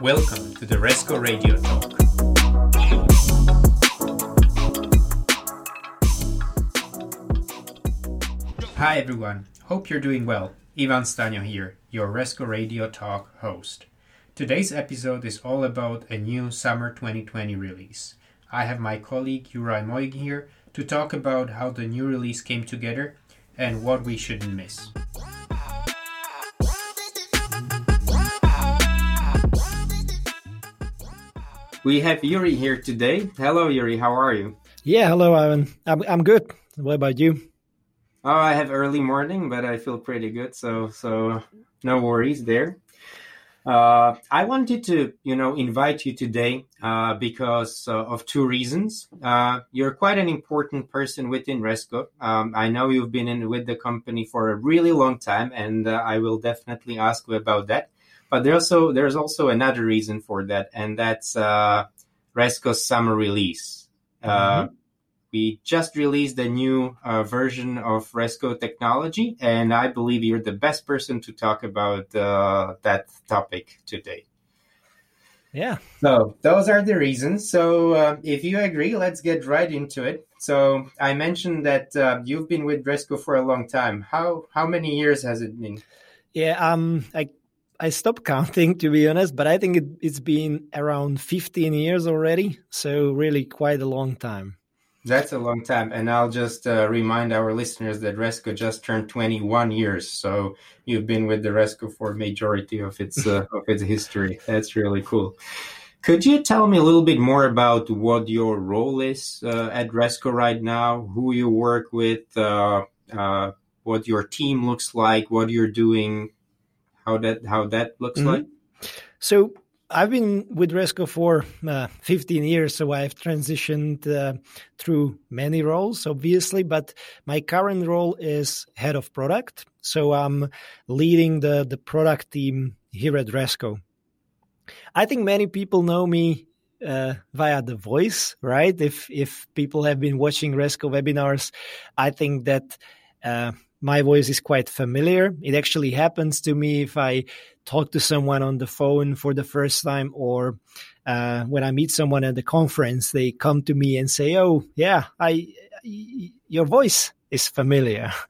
Welcome to the Resco Radio Talk. Hi everyone, hope you're doing well. Ivan Stanyo here, your Resco Radio Talk host. Today's episode is all about a new summer 2020 release. I have my colleague Juraj Moig here to talk about how the new release came together and what we shouldn't miss. We have Yuri here today. Hello, Yuri. How are you? Yeah, hello, Ivan. I'm I'm good. What about you? Oh, I have early morning, but I feel pretty good. So so no worries there. Uh, I wanted to, you know, invite you today uh, because uh, of two reasons. Uh, you're quite an important person within Resco. Um, I know you've been in with the company for a really long time, and uh, I will definitely ask you about that. But there's also there's also another reason for that, and that's uh, Resco's summer release. Uh, mm-hmm. We just released a new uh, version of Resco technology, and I believe you're the best person to talk about uh, that topic today. Yeah. So those are the reasons. So uh, if you agree, let's get right into it. So I mentioned that uh, you've been with Resco for a long time. How how many years has it been? Yeah, um, I I stopped counting to be honest, but I think it, it's been around 15 years already. So really quite a long time. That's a long time, and I'll just uh, remind our listeners that Resco just turned 21 years. So you've been with the Resco for majority of its uh, of its history. That's really cool. Could you tell me a little bit more about what your role is uh, at Resco right now? Who you work with? Uh, uh, what your team looks like? What you're doing? How that how that looks mm-hmm. like? So I've been with Resco for uh, 15 years, so I've transitioned uh, through many roles, obviously, but my current role is head of product. So I'm leading the, the product team here at Resco. I think many people know me uh, via the voice, right? If if people have been watching Resco webinars, I think that uh, my voice is quite familiar. It actually happens to me if I talk to someone on the phone for the first time or uh, when I meet someone at the conference, they come to me and say, "Oh, yeah, I, your voice is familiar."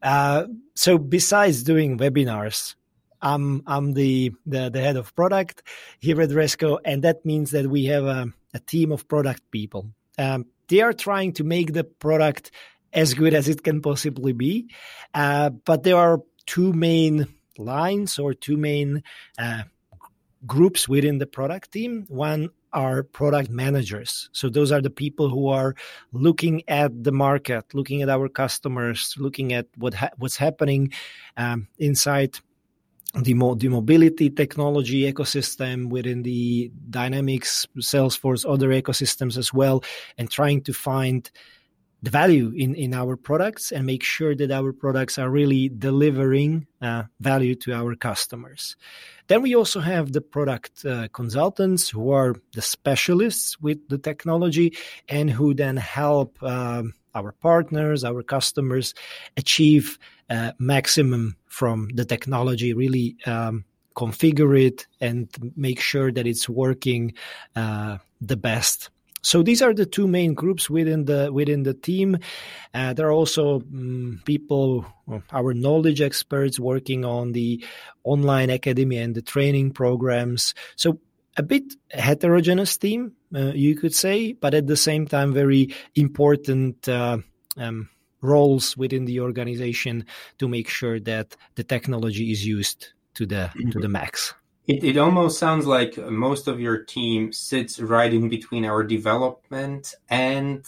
Uh, so, besides doing webinars, I'm I'm the, the, the head of product here at Resco, and that means that we have a, a team of product people. Um, they are trying to make the product as good as it can possibly be. Uh, but there are two main lines or two main uh, groups within the product team. One are product managers. So those are the people who are looking at the market, looking at our customers, looking at what ha- what's happening um, inside the, mo- the mobility technology ecosystem within the Dynamics, Salesforce, other ecosystems as well, and trying to find the value in, in our products and make sure that our products are really delivering uh, value to our customers. Then we also have the product uh, consultants who are the specialists with the technology and who then help um, our partners, our customers achieve uh, maximum from the technology, really um, configure it and make sure that it's working uh, the best so these are the two main groups within the within the team. Uh, there are also um, people, our knowledge experts, working on the online academy and the training programs. So a bit heterogeneous team, uh, you could say, but at the same time, very important. Uh, um, roles within the organization to make sure that the technology is used to the mm-hmm. to the max. It, it almost sounds like most of your team sits right in between our development and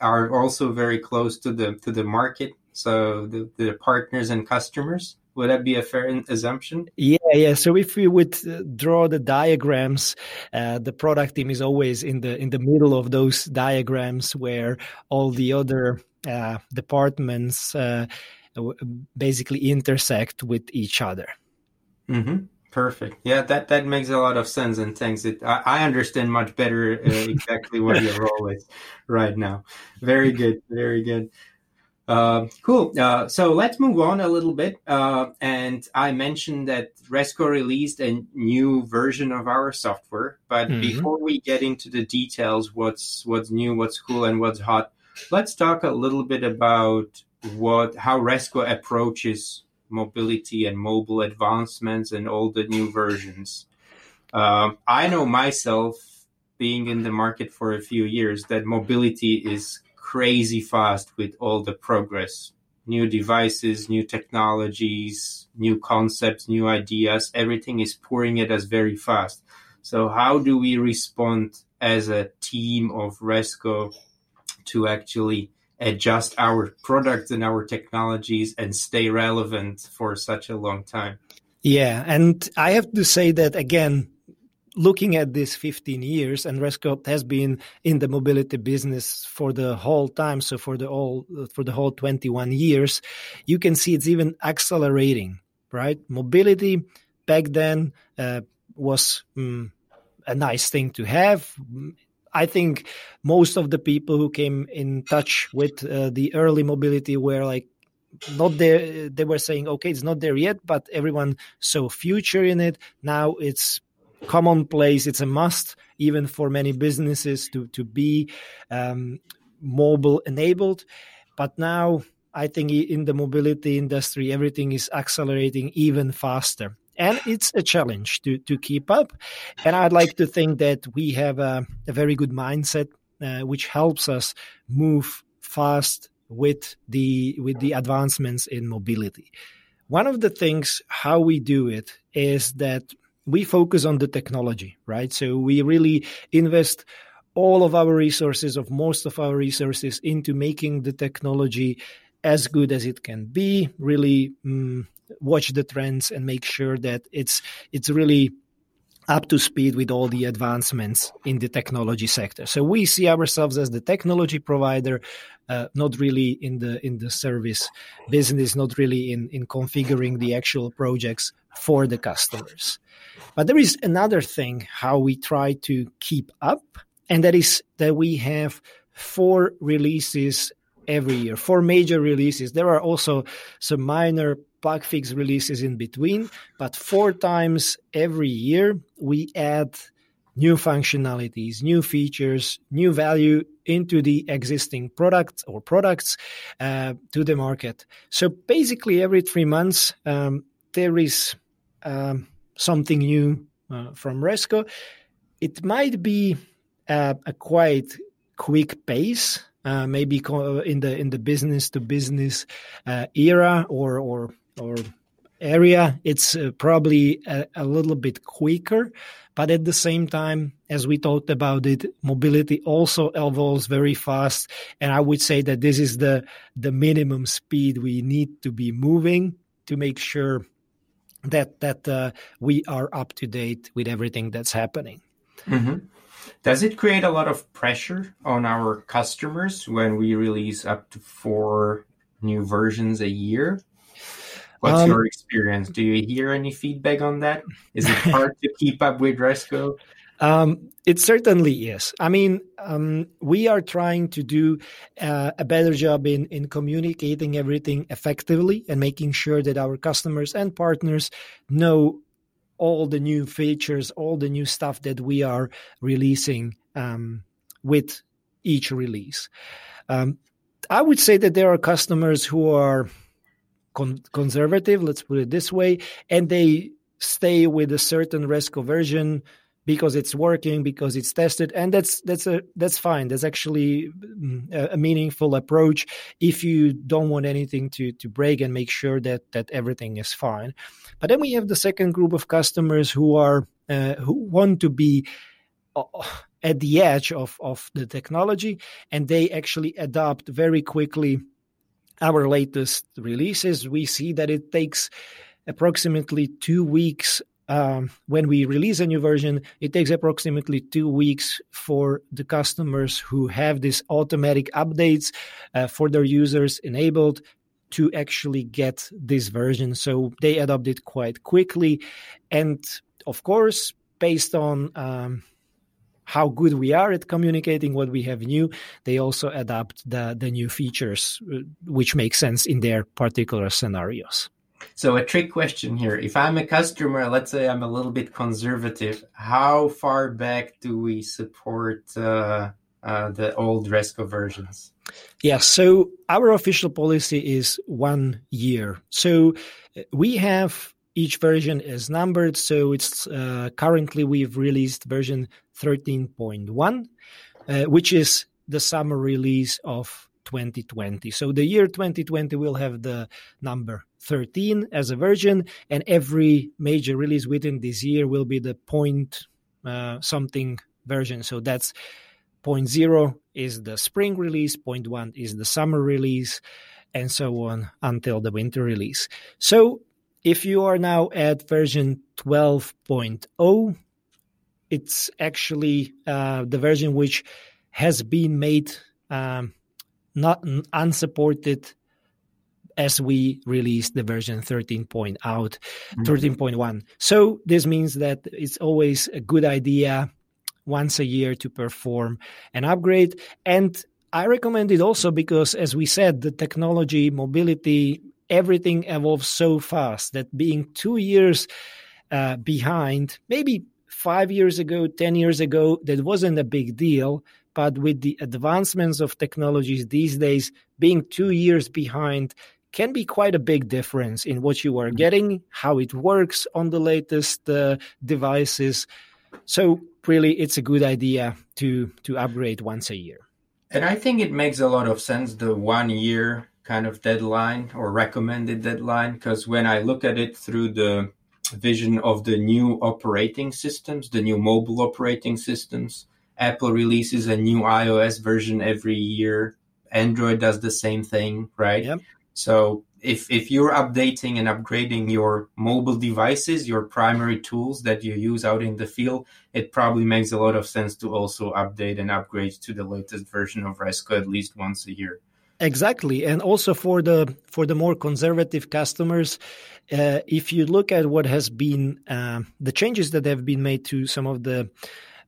are also very close to the to the market. So the, the partners and customers. Would that be a fair assumption? Yeah, yeah. So if we would uh, draw the diagrams, uh, the product team is always in the in the middle of those diagrams where all the other uh, departments uh, basically intersect with each other. Mm-hmm. Perfect. Yeah, that that makes a lot of sense, and thanks. It I, I understand much better uh, exactly what your role is right now. Very good. Very good. Uh, cool. Uh, so let's move on a little bit. Uh, and I mentioned that Resco released a new version of our software. But mm-hmm. before we get into the details, what's what's new, what's cool, and what's hot, let's talk a little bit about what how Resco approaches mobility and mobile advancements and all the new versions. Um, I know myself being in the market for a few years that mobility is crazy fast with all the progress new devices new technologies new concepts new ideas everything is pouring at us very fast so how do we respond as a team of resco to actually adjust our products and our technologies and stay relevant for such a long time yeah and i have to say that again looking at these 15 years, and Resco has been in the mobility business for the whole time, so for the whole for the whole 21 years, you can see it's even accelerating. Right, mobility back then uh, was um, a nice thing to have. I think most of the people who came in touch with uh, the early mobility were like not there they were saying okay it's not there yet but everyone saw future in it now it's commonplace. It's a must, even for many businesses, to to be um, mobile enabled. But now, I think in the mobility industry, everything is accelerating even faster, and it's a challenge to to keep up. And I'd like to think that we have a, a very good mindset, uh, which helps us move fast with the with the advancements in mobility. One of the things how we do it is that we focus on the technology, right? So we really invest all of our resources, of most of our resources, into making the technology as good as it can be. Really mm, watch the trends and make sure that it's it's really up to speed with all the advancements in the technology sector. So we see ourselves as the technology provider, uh, not really in the in the service business, not really in in configuring the actual projects for the customers. But there is another thing how we try to keep up, and that is that we have four releases every year, four major releases. There are also some minor bug fix releases in between, but four times every year we add new functionalities, new features, new value into the existing product or products uh, to the market. So basically, every three months um, there is um, something new uh, from Resco. It might be uh, a quite quick pace, uh, maybe in the in the business to business uh, era or or or area. It's uh, probably a, a, little bit quicker, but at the same time, as we talked about it, mobility also evolves very fast, and I would say that this is the the minimum speed we need to be moving to make sure that that uh, we are up to date with everything that's happening. Mm-hmm. Does it create a lot of pressure on our customers when we release up to four new versions a year? What's um, your experience? Do you hear any feedback on that? Is it hard to keep up with Resco? Um, it certainly is. I mean, um, we are trying to do uh, a better job in, in communicating everything effectively and making sure that our customers and partners know all the new features, all the new stuff that we are releasing um, with each release. Um, I would say that there are customers who are con- conservative, let's put it this way, and they stay with a certain Resco version because it's working because it's tested and that's that's a that's fine. That's actually mm, a, a, meaningful approach if you don't want anything to to break and make sure that that everything is fine. But then we have the second group of customers who are uh, who want to be uh, at the edge of of the technology and they actually adopt very quickly our latest releases we see that it takes approximately two weeks um, when we release a new version, it takes approximately two weeks for the customers who have these automatic updates uh, for their users enabled to actually get this version. So they adopt it quite quickly. And of course, based on um, how good we are at communicating what we have new, they also adapt the, the new features, uh, which make sense in their particular scenarios. So, a trick question here. If I'm a customer, let's say I'm a little bit conservative, how far back do we support uh, uh, the old Resco versions? Yeah, so our official policy is one year. So, uh, we have each version is numbered. So it's uh, currently we've released version 13.1, uh, which is the summer release of 2020. So the year 2020 will have the number 13 as a version, and every major release within this year will be the point uh, something version. So that's point zero is the spring release, point one is the summer release, and so on until the winter release. So if you are now at version 12.0, it's actually uh, the version which has been made um, not unsupported as we released the version 13 point out mm-hmm. 13.1 so this means that it's always a good idea once a year to perform an upgrade and i recommend it also because as we said the technology mobility everything evolves so fast that being two years uh, behind, maybe five years ago, 10 years ago, that wasn't a big deal. But with the advancements of technologies these days, being two years behind can be quite a big difference in what you are getting, how it works on the latest uh, devices. So really, it's a good idea to to upgrade once a year. And I think it makes a lot of sense the one year kind of deadline or recommended deadline because when I look at it through the vision of the new operating systems, the new mobile operating systems, Apple releases a new iOS version every year. Android does the same thing, right? Yep. So if if you're updating and upgrading your mobile devices, your primary tools that you use out in the field, it probably makes a lot of sense to also update and upgrade to the latest version of Resco at least once a year. Exactly, and also for the for the more conservative customers, uh, if you look at what has been uh, the changes that have been made to some of the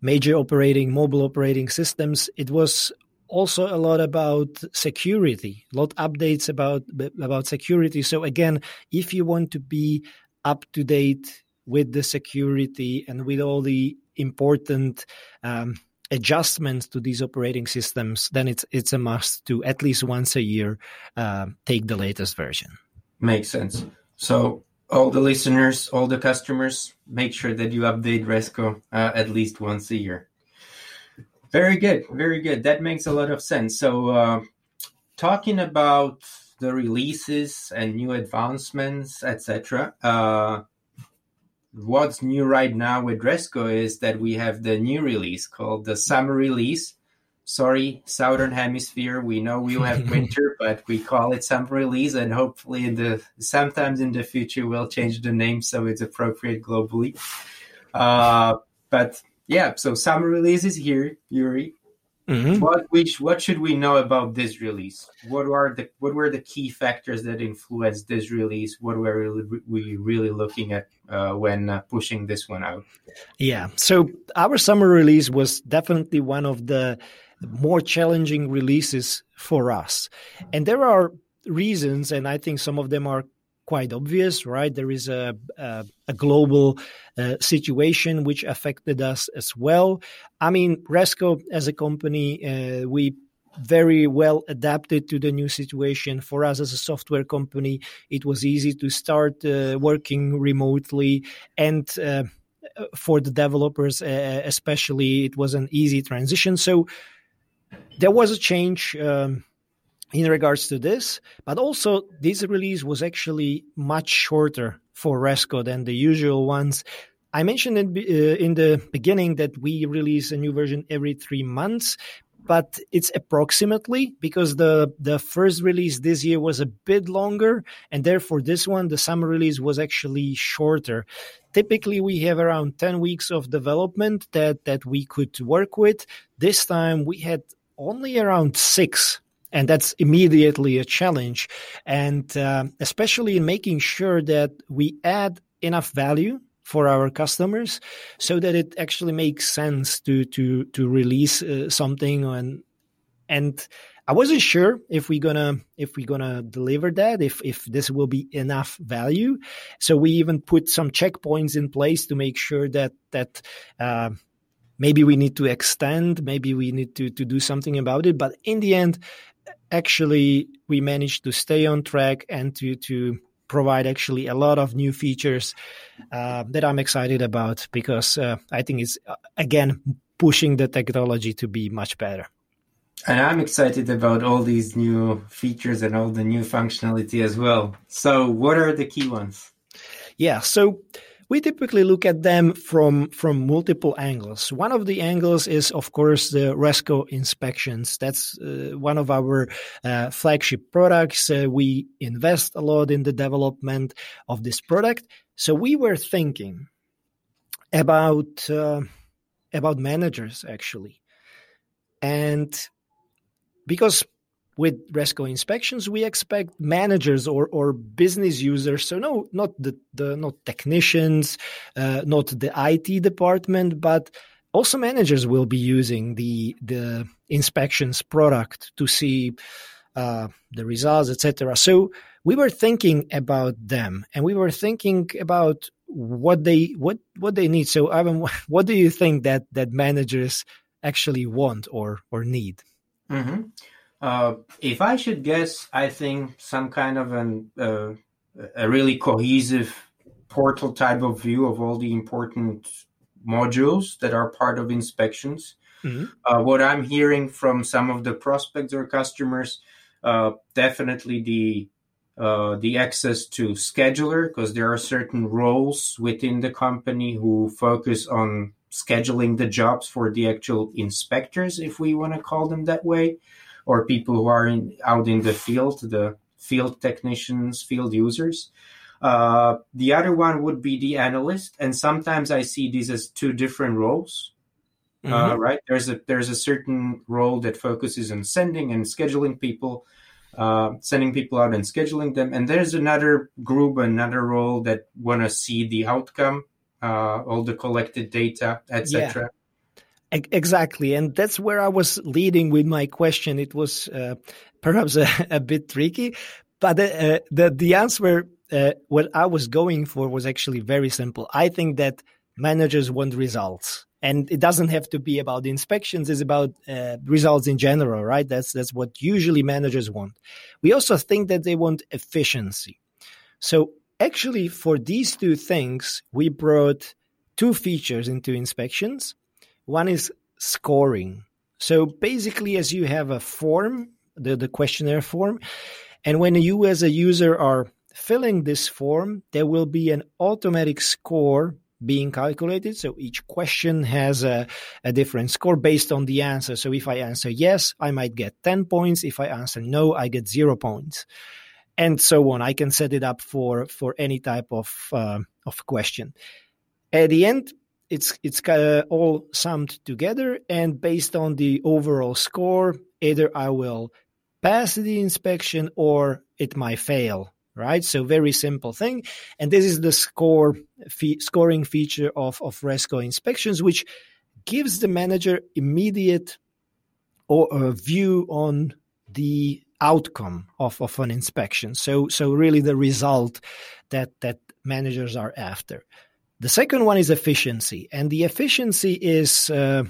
major operating mobile operating systems, it was also a lot about security, a lot updates about about security. So again, if you want to be up to date with the security and with all the important um, adjustments to these operating systems, then it's it's a must to at least once a year uh, take the latest version. Makes sense. So all the listeners, all the customers, make sure that you update Resco uh, at least once a year. Very good, very good. That makes a lot of sense. So, uh, talking about the releases and new advancements, etc what's new right now with Resco is that we have the new release called the summer release. Sorry, Southern Hemisphere. We know we have winter, but we call it summer release, and hopefully, in the sometimes in the future, we'll change the name so it's appropriate globally. Uh, but yeah, so summer release is here, Yuri. Mm-hmm. What which what should we know about this release? What are the what were the key factors that influenced this release? What were we really looking at uh, when uh, pushing this one out? Yeah, so our summer release was definitely one of the more challenging releases for us, and there are reasons, and I think some of them are quite obvious, right? There is a, a, a global uh, situation which affected us as well. I mean, Resco as a company, uh, we very well adapted to the new situation. For us as a software company, it was easy to start uh, working remotely and uh, for the developers, uh, especially, it was an easy transition. So there was a change. Um, in regards to this, but also this release was actually much shorter for Resco than the usual ones. I mentioned in, uh, in the beginning that we release a new version every three months, but it's approximately because the the first release this year was a bit longer, and therefore this one, the summer release, was actually shorter. Typically, we have around ten weeks of development that that we could work with. This time, we had only around six and that's immediately a challenge and uh, especially in making sure that we add enough value for our customers so that it actually makes sense to to to release uh, something and and I wasn't sure if we're gonna if we're gonna deliver that if if this will be enough value. So we even put some checkpoints in place to make sure that that uh, maybe we need to extend, maybe we need to to do something about it. But in the end, actually, we managed to stay on track and to to provide actually a lot of new features uh, that I'm excited about because uh, I think it's uh, again pushing the technology to be much better. And I'm excited about all these new features and all the new functionality as well. So, what are the key ones? Yeah, so we typically look at them from from multiple angles. One of the angles is, of course, the Resco inspections. That's uh, one of our uh, flagship products. Uh, we invest a lot in the development of this product. So we were thinking about uh, about managers actually, and because with Resco inspections, we expect managers or, or business users. So no, not the, the not technicians, uh, not the IT department, but also managers will be using the the inspections product to see uh, the results, etc. So we were thinking about them, and we were thinking about what they what what they need. So Ivan, what do you think that that managers actually want or or need? Mm-hmm. Uh, if I should guess, I think some kind of an uh, a really cohesive portal type of view of all the important modules that are part of inspections. Mm-hmm. Uh, what I'm hearing from some of the prospects or customers, uh, definitely the uh, the access to scheduler because there are certain roles within the company who focus on scheduling the jobs for the actual inspectors, if we want to call them that way or people who are in, out in the field, the field technicians, field users. Uh, the other one would be the analyst, and sometimes I see these as two different roles. Uh, mm-hmm. Uh, right? There's a there's a certain role that focuses on sending and scheduling people, uh, sending people out and scheduling them, and there's another group, another role that want to see the outcome, uh, all the collected data, etc. Exactly. And that's where I was leading with my question. It was uh, perhaps a, a, bit tricky, but uh, the, the answer, uh, what I was going for was actually very simple. I think that managers want results. And it doesn't have to be about inspections. It's about uh, results in general, right? That's that's what usually managers want. We also think that they want efficiency. So actually, for these two things, we brought two features into inspections one is scoring. So basically, as you have a form, the, the questionnaire form, and when you as a user are filling this form, there will be an automatic score being calculated. So each question has a, a different score based on the answer. So if I answer yes, I might get 10 points. If I answer no, I get zero points. And so on. I can set it up for, for any type of, uh, of question. At the end, it's it's uh, all summed together and based on the overall score either i will pass the inspection or it might fail right? So very simple thing. And this is the score scoring feature of of resco inspections which gives the manager immediate or a view on the outcome of, of an inspection. So so really the result that that managers are after the second one is efficiency, and the efficiency is uh,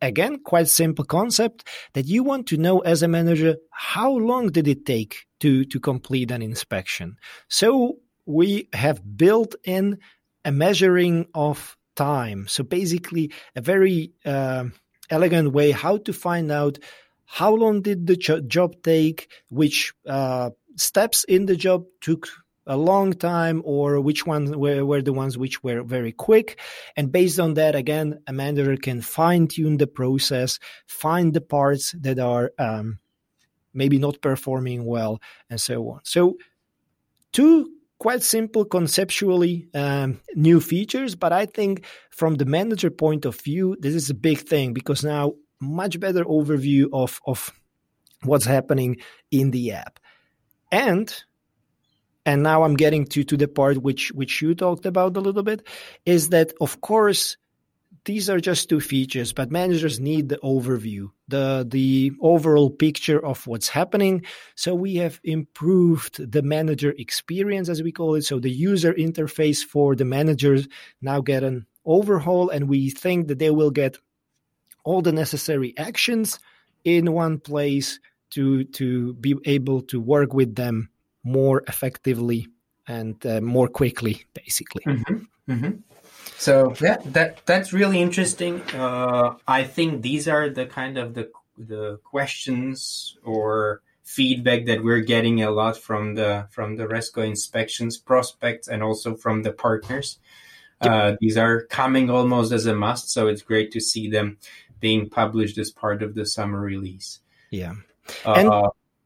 again quite simple concept that you want to know as a manager how long did it take to to complete an inspection. So we have built in a measuring of time. So basically, a very uh, elegant way how to find out how long did the job take, which uh, steps in the job took a long time or which ones were, were the ones which were very quick. And based on that, again, a manager can fine tune the process, find the parts that are um, maybe not performing well, and so on. So, two quite simple conceptually um, new features, but I think from the manager point of view, this is a big thing because now much better overview of, of what's happening in the app. And and now I'm getting to to the part which which you talked about a little bit, is that of course these are just two features, but managers need the overview, the the overall picture of what's happening. So we have improved the manager experience, as we call it. So the user interface for the managers now get an overhaul, and we think that they will get all the necessary actions in one place to to be able to work with them more effectively and uh, more quickly, basically. Mm-hmm. Mm-hmm. So yeah, that that's really interesting. Uh, I think these are the kind of the the questions or feedback that we're getting a lot from the from the Resco inspections prospects and also from the partners. Uh, these are coming almost as a must, so it's great to see them being published as part of the summer release. Yeah. Uh, and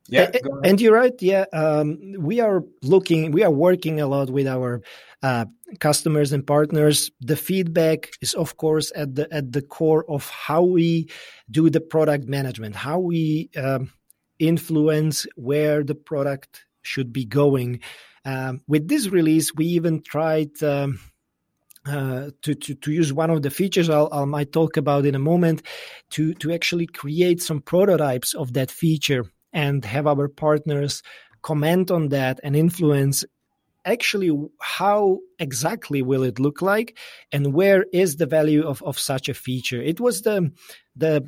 yeah, and you're right. Yeah, um, we are looking, we are working a lot with our uh, customers and partners. The feedback is, of course, at the at the core of how we do the product management, how we um, influence where the product should be going. Um, with this release, we even tried. Um, uh, to, to, to use one of the features I'll, I might talk about in a moment to, to actually create some prototypes of that feature and have our partners comment on that and influence actually how exactly will it look like and where is the value of, of such a feature. It was the the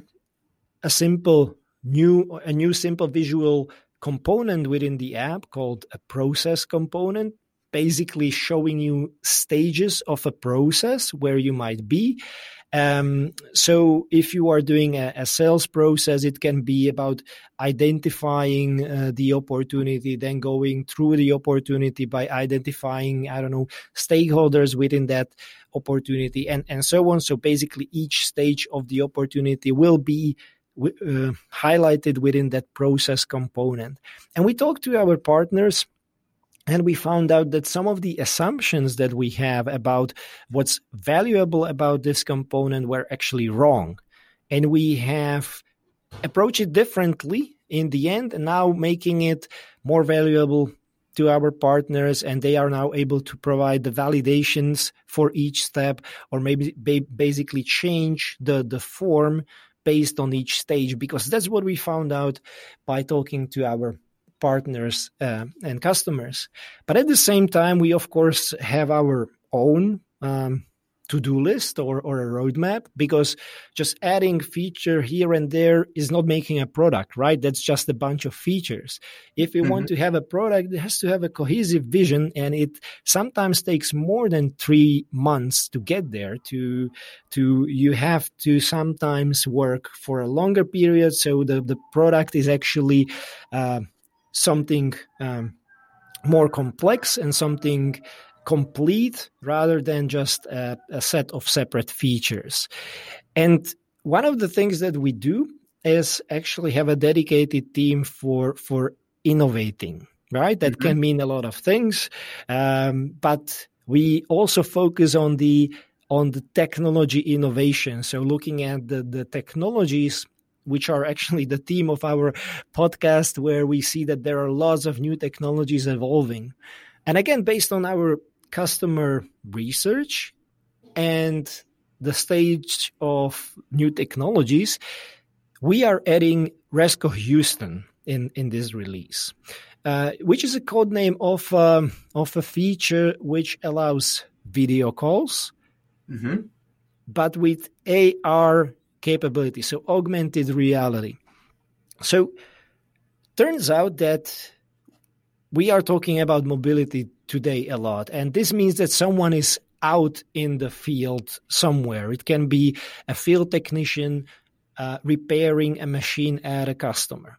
a simple new a new simple visual component within the app called a process component basically showing you stages of a process where you might be um, so if you are doing a, a, sales process, it can be about identifying uh, the opportunity, then going through the opportunity by identifying, I don't know, stakeholders within that opportunity and, and so on. So basically each stage of the opportunity will be uh, highlighted within that process component. And we talk to our partners and we found out that some of the assumptions that we have about what's valuable about this component were actually wrong. And we have approached it differently in the end, and now making it more valuable to our partners and they are now able to provide the validations for each step or maybe basically change the, the form based on each stage because that's what we found out by talking to our partners uh, and customers. But at the same time, we of course have our own um, to-do list or, or a roadmap because just adding feature here and there is not making a product right that's just a bunch of features if we mm-hmm. want to have a product it has to have a cohesive vision and it sometimes takes more than three months to get there to to you have to sometimes work for a longer period so the the product is actually uh, something um, more complex and something complete rather than just a, a, set of separate features. And one of the things that we do is actually have a dedicated team for for innovating. Right, that mm-hmm. can mean a lot of things, um, but we also focus on the on the technology innovation. So looking at the the technologies which are actually the theme of our podcast, where we see that there are lots of new technologies evolving. And again, based on our customer research and the stage of new technologies, we are adding Resco Houston in, in this release, uh, which is a code name of, um, of a feature which allows video calls, mm-hmm. but with AR capability, so augmented reality. So turns out that we are talking about mobility today a lot, and this means that someone is out in the field somewhere. It can be a field technician uh, repairing a machine at a customer.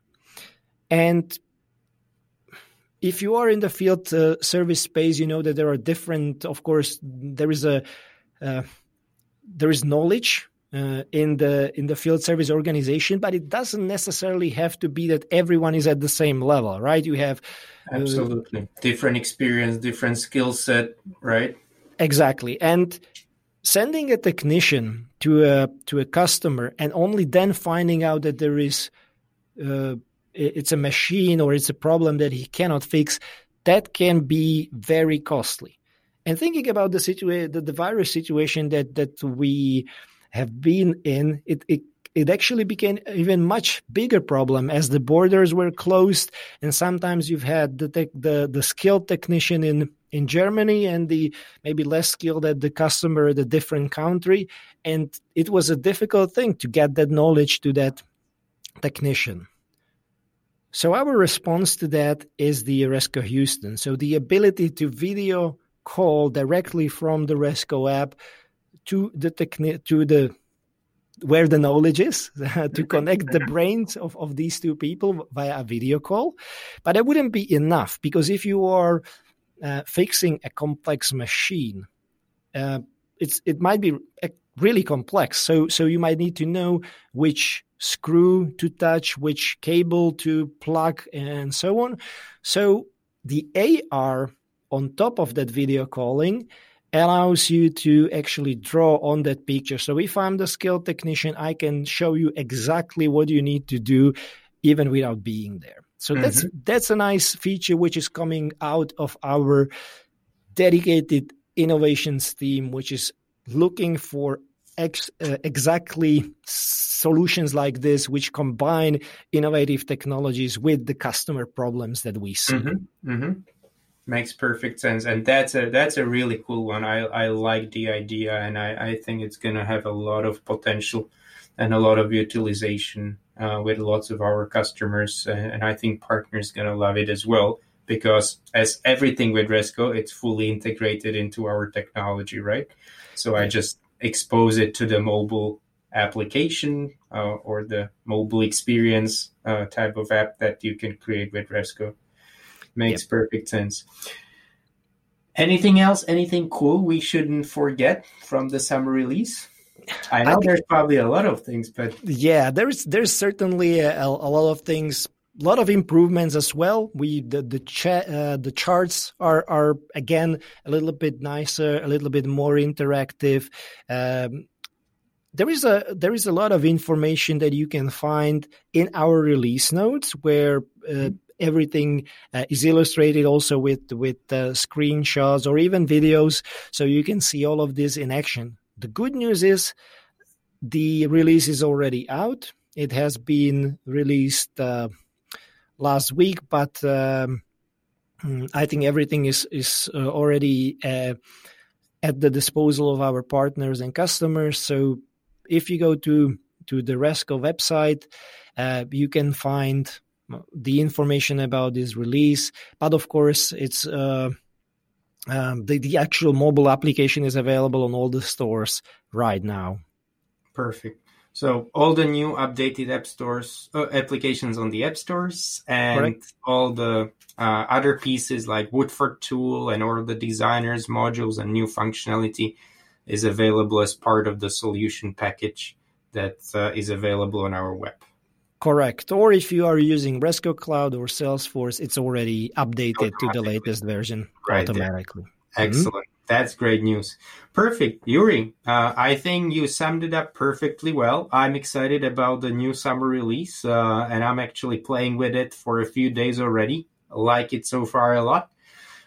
And if you are in the field uh, service space, you know that there are different, of course, there is a uh, there is knowledge uh, in the in the field service organization, but it doesn't necessarily have to be that everyone is at the same level, right? You have uh, absolutely different experience, different skill set, right? Exactly, and sending a technician to a to a customer and only then finding out that there is uh, it's a machine or it's a problem that he cannot fix that can be very costly. And thinking about the situation, the, the virus situation that that we have been in, it, it it actually became even much bigger problem as the borders were closed. And sometimes you've had the tech, the, the skilled technician in in Germany and the maybe less skilled at the customer at a different country. And it was a difficult thing to get that knowledge to that technician. So our response to that is the Resco Houston. So the ability to video call directly from the Resco app to the techni- to the where the knowledge is to connect the brains of, of these two people via a video call. But it wouldn't be enough because if you are uh, fixing a complex machine, uh, it's it might be really complex. So so you might need to know which screw to touch, which cable to plug, and so on. So the AR on top of that video calling allows you to actually draw on that picture. So if I'm the skilled technician, I can show you exactly what you need to do even without being there. So mm-hmm. that's that's a nice feature which is coming out of our dedicated innovations team which is looking for ex, uh, exactly solutions like this which combine innovative technologies with the customer problems that we see. Mm-hmm. Mm-hmm makes perfect sense. And that's a that's a really cool one. I i like the idea and i i think it's going to have a lot of potential and a lot of utilization uh, with lots of our customers and i think partners going to love it as well because as everything with resco it's fully integrated into our technology right? So i just expose it to the mobile application uh, or the mobile experience uh, type of app that you can create with resco Makes yep. perfect sense. Anything else? Anything cool we shouldn't forget from the summer release? I know I there's probably a lot of things, but yeah, there's there's certainly a, a lot of things, a lot of improvements as well. We the the cha- uh, the charts are are again a little bit nicer, a little bit more interactive. Um, there is a there is a lot of information that you can find in our release notes where uh, everything uh, is illustrated also with with uh, screenshots or even videos, so you can see all of this in action. The good news is the release is already out. It has been released uh, last week, but um, I think everything is is uh, already uh, at the disposal of our partners and customers. So if you go to to the Resco website, uh, you can find the information about this release. But of course, it's uh, um, the the actual mobile application is available on all the stores right now. Perfect. So all the new updated app stores uh, applications on the app stores and Correct. all the uh, other pieces like Woodford tool and all the designers modules and new functionality is available as part of the solution package that uh, is available on our web. Correct. Or if you are using Resco Cloud or Salesforce, it's already updated to the latest version right automatically. There. Excellent. Mm-hmm. That's great news. Perfect. Yuri, uh, I think you summed it up perfectly well. I'm excited about the new summer release, uh, and I'm actually playing with it for a few days already. I like it so far a lot.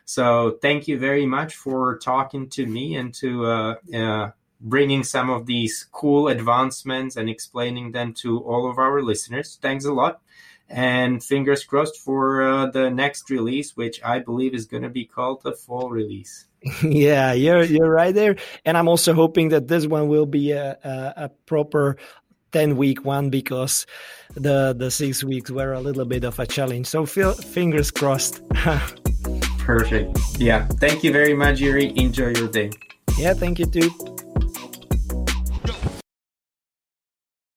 So thank you very much for talking to me and to uh, uh bringing some of these cool advancements and explaining them to all of our listeners. Thanks a lot. And fingers crossed for uh, the next release, which I believe is going to be called the fall release. yeah, you're you're right there, and I'm also hoping that this one will be a, a, a proper 10 week one because the the six weeks were a little bit of a challenge. So feel, fingers crossed. Perfect. Yeah. Thank you very much yuri. Enjoy your day. Yeah thank you too